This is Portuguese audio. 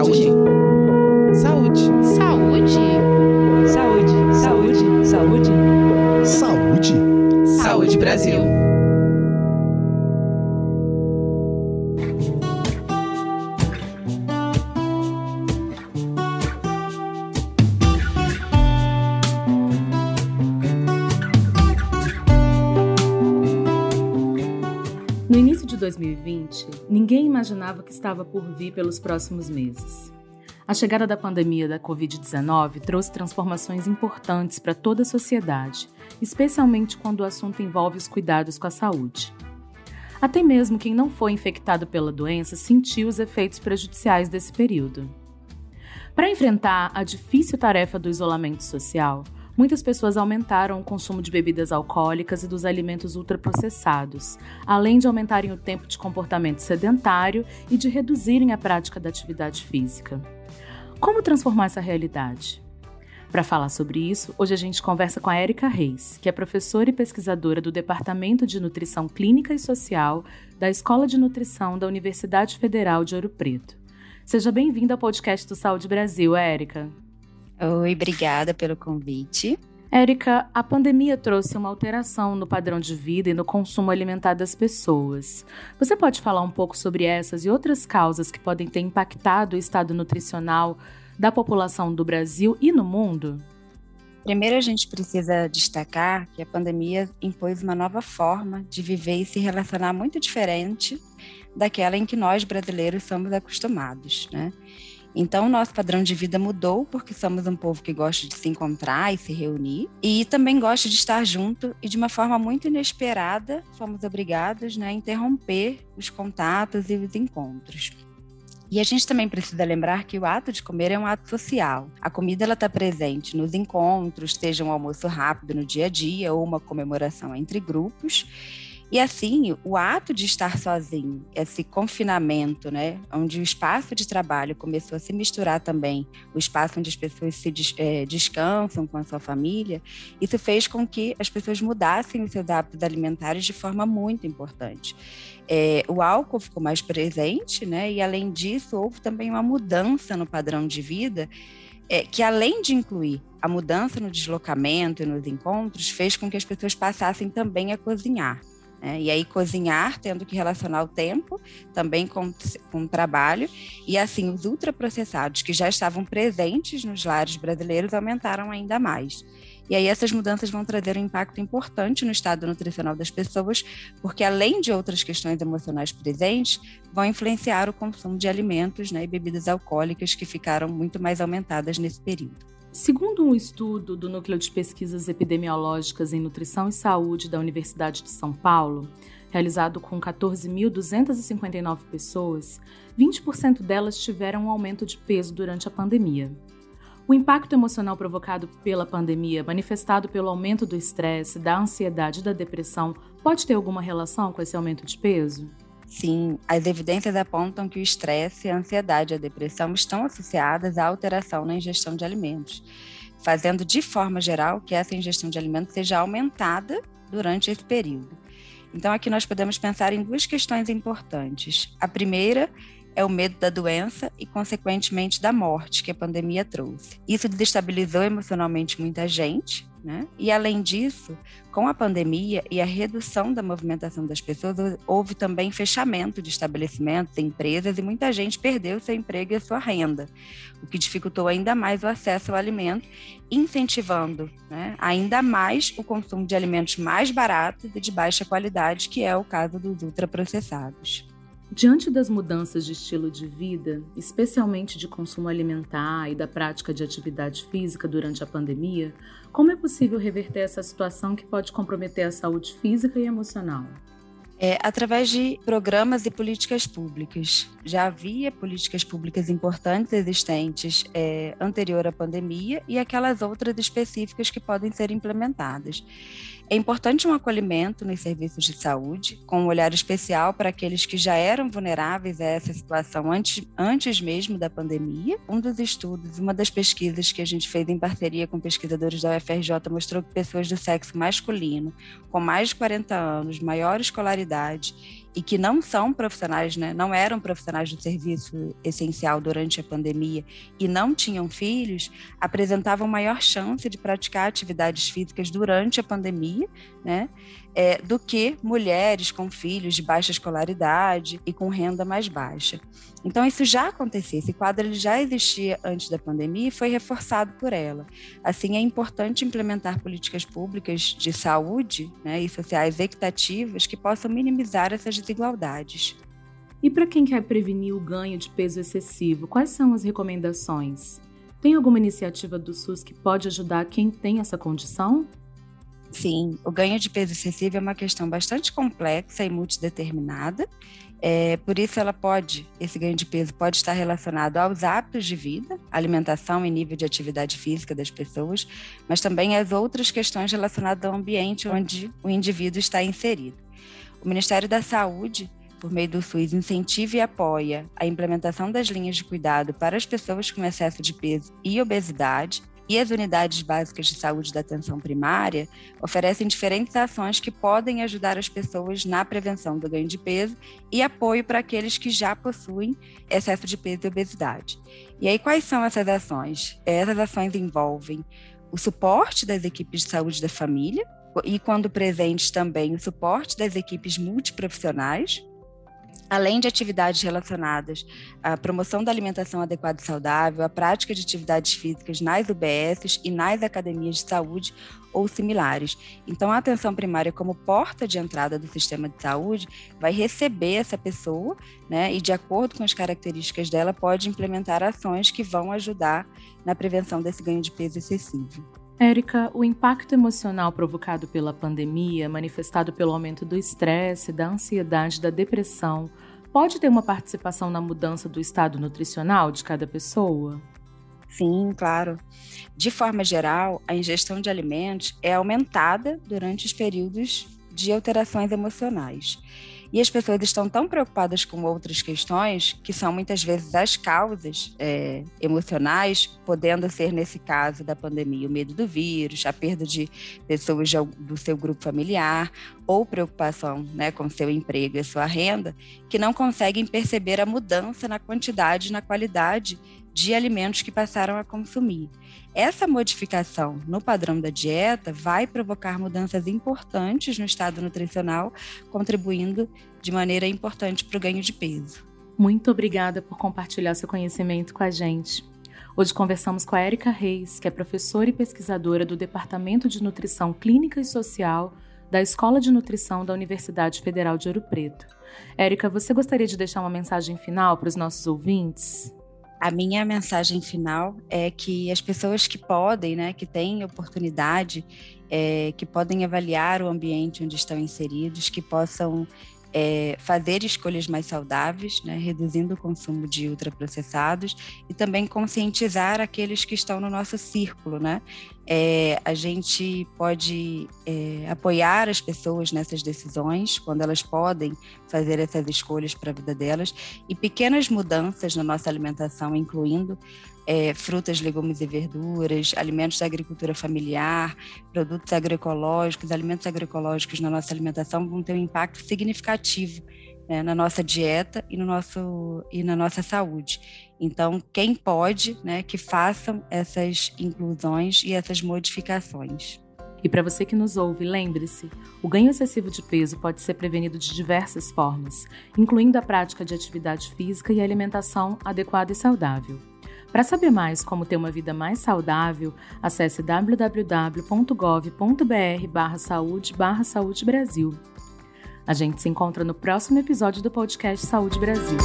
Saúde. Saúde. Saúde. Saúde. Saúde. Saúde. Saúde. Saúde Brasil. 2020, ninguém imaginava que estava por vir pelos próximos meses. A chegada da pandemia da Covid-19 trouxe transformações importantes para toda a sociedade, especialmente quando o assunto envolve os cuidados com a saúde. Até mesmo quem não foi infectado pela doença sentiu os efeitos prejudiciais desse período. Para enfrentar a difícil tarefa do isolamento social, muitas pessoas aumentaram o consumo de bebidas alcoólicas e dos alimentos ultraprocessados, além de aumentarem o tempo de comportamento sedentário e de reduzirem a prática da atividade física. Como transformar essa realidade? Para falar sobre isso, hoje a gente conversa com a Érica Reis, que é professora e pesquisadora do Departamento de Nutrição Clínica e Social da Escola de Nutrição da Universidade Federal de Ouro Preto. Seja bem-vinda ao podcast do Saúde Brasil, Érica. Oi, obrigada pelo convite. Érica, a pandemia trouxe uma alteração no padrão de vida e no consumo alimentar das pessoas. Você pode falar um pouco sobre essas e outras causas que podem ter impactado o estado nutricional da população do Brasil e no mundo? Primeiro, a gente precisa destacar que a pandemia impôs uma nova forma de viver e se relacionar muito diferente daquela em que nós brasileiros somos acostumados, né? Então, nosso padrão de vida mudou porque somos um povo que gosta de se encontrar e se reunir e também gosta de estar junto e de uma forma muito inesperada fomos obrigados né, a interromper os contatos e os encontros. E a gente também precisa lembrar que o ato de comer é um ato social. A comida ela está presente nos encontros, seja um almoço rápido no dia a dia ou uma comemoração entre grupos. E assim, o ato de estar sozinho, esse confinamento, né, onde o espaço de trabalho começou a se misturar também, o espaço onde as pessoas se é, descansam com a sua família, isso fez com que as pessoas mudassem os seus hábitos alimentares de forma muito importante. É, o álcool ficou mais presente, né, e além disso, houve também uma mudança no padrão de vida é, que além de incluir a mudança no deslocamento e nos encontros, fez com que as pessoas passassem também a cozinhar. Né? E aí cozinhar, tendo que relacionar o tempo também com, com o trabalho. E assim, os ultraprocessados que já estavam presentes nos lares brasileiros aumentaram ainda mais. E aí essas mudanças vão trazer um impacto importante no estado nutricional das pessoas, porque além de outras questões emocionais presentes, vão influenciar o consumo de alimentos né, e bebidas alcoólicas que ficaram muito mais aumentadas nesse período. Segundo um estudo do Núcleo de Pesquisas Epidemiológicas em Nutrição e Saúde da Universidade de São Paulo, realizado com 14.259 pessoas, 20% delas tiveram um aumento de peso durante a pandemia. O impacto emocional provocado pela pandemia, manifestado pelo aumento do estresse, da ansiedade e da depressão, pode ter alguma relação com esse aumento de peso? Sim, as evidências apontam que o estresse, a ansiedade e a depressão estão associadas à alteração na ingestão de alimentos, fazendo de forma geral que essa ingestão de alimentos seja aumentada durante esse período. Então, aqui nós podemos pensar em duas questões importantes. A primeira é o medo da doença e, consequentemente, da morte que a pandemia trouxe. Isso desestabilizou emocionalmente muita gente, né? E, além disso, com a pandemia e a redução da movimentação das pessoas, houve também fechamento de estabelecimentos, empresas e muita gente perdeu seu emprego e a sua renda, o que dificultou ainda mais o acesso ao alimento, incentivando né, ainda mais o consumo de alimentos mais baratos e de baixa qualidade, que é o caso dos ultraprocessados. Diante das mudanças de estilo de vida, especialmente de consumo alimentar e da prática de atividade física durante a pandemia, como é possível reverter essa situação que pode comprometer a saúde física e emocional? É, através de programas e políticas públicas. Já havia políticas públicas importantes existentes é, anterior à pandemia e aquelas outras específicas que podem ser implementadas. É importante um acolhimento nos serviços de saúde, com um olhar especial para aqueles que já eram vulneráveis a essa situação antes, antes mesmo da pandemia. Um dos estudos, uma das pesquisas que a gente fez em parceria com pesquisadores da UFRJ mostrou que pessoas do sexo masculino, com mais de 40 anos, maior escolaridade e que não são profissionais, né, não eram profissionais do serviço essencial durante a pandemia e não tinham filhos, apresentavam maior chance de praticar atividades físicas durante a pandemia, né, é, do que mulheres com filhos de baixa escolaridade e com renda mais baixa. Então, isso já acontecia, esse quadro ele já existia antes da pandemia e foi reforçado por ela. Assim, é importante implementar políticas públicas de saúde né, e sociais equitativas que possam minimizar essas desigualdades. E para quem quer prevenir o ganho de peso excessivo, quais são as recomendações? Tem alguma iniciativa do SUS que pode ajudar quem tem essa condição? Sim, o ganho de peso excessivo é uma questão bastante complexa e multideterminada. É, por isso, ela pode, esse ganho de peso pode estar relacionado aos hábitos de vida, alimentação e nível de atividade física das pessoas, mas também às outras questões relacionadas ao ambiente onde o indivíduo está inserido. O Ministério da Saúde, por meio do SUS, incentiva e apoia a implementação das linhas de cuidado para as pessoas com excesso de peso e obesidade, e as unidades básicas de saúde da atenção primária oferecem diferentes ações que podem ajudar as pessoas na prevenção do ganho de peso e apoio para aqueles que já possuem excesso de peso e obesidade. E aí, quais são essas ações? Essas ações envolvem o suporte das equipes de saúde da família, e, quando presentes, também o suporte das equipes multiprofissionais, além de atividades relacionadas à promoção da alimentação adequada e saudável, à prática de atividades físicas nas UBSs e nas academias de saúde ou similares. Então, a atenção primária, como porta de entrada do sistema de saúde, vai receber essa pessoa, né, e de acordo com as características dela, pode implementar ações que vão ajudar na prevenção desse ganho de peso excessivo. Érica, o impacto emocional provocado pela pandemia, manifestado pelo aumento do estresse, da ansiedade, da depressão, pode ter uma participação na mudança do estado nutricional de cada pessoa? Sim, claro. De forma geral, a ingestão de alimentos é aumentada durante os períodos de alterações emocionais. E as pessoas estão tão preocupadas com outras questões, que são muitas vezes as causas é, emocionais, podendo ser, nesse caso da pandemia, o medo do vírus, a perda de pessoas do seu grupo familiar, ou preocupação né, com seu emprego e sua renda, que não conseguem perceber a mudança na quantidade e na qualidade de alimentos que passaram a consumir. Essa modificação no padrão da dieta vai provocar mudanças importantes no estado nutricional, contribuindo de maneira importante para o ganho de peso. Muito obrigada por compartilhar seu conhecimento com a gente. Hoje conversamos com a Érica Reis, que é professora e pesquisadora do Departamento de Nutrição Clínica e Social da Escola de Nutrição da Universidade Federal de Ouro Preto. Érica, você gostaria de deixar uma mensagem final para os nossos ouvintes? a minha mensagem final é que as pessoas que podem, né, que têm oportunidade, é, que podem avaliar o ambiente onde estão inseridos, que possam é, fazer escolhas mais saudáveis, né, reduzindo o consumo de ultraprocessados e também conscientizar aqueles que estão no nosso círculo, né? É, a gente pode é, apoiar as pessoas nessas decisões quando elas podem fazer essas escolhas para a vida delas e pequenas mudanças na nossa alimentação, incluindo é, frutas, legumes e verduras, alimentos da agricultura familiar, produtos agroecológicos, alimentos agroecológicos na nossa alimentação vão ter um impacto significativo né, na nossa dieta e, no nosso, e na nossa saúde. Então, quem pode, né, que façam essas inclusões e essas modificações. E para você que nos ouve, lembre-se: o ganho excessivo de peso pode ser prevenido de diversas formas, incluindo a prática de atividade física e alimentação adequada e saudável. Para saber mais como ter uma vida mais saudável, acesse www.gov.br/saúde Saúde Brasil. A gente se encontra no próximo episódio do podcast Saúde Brasil.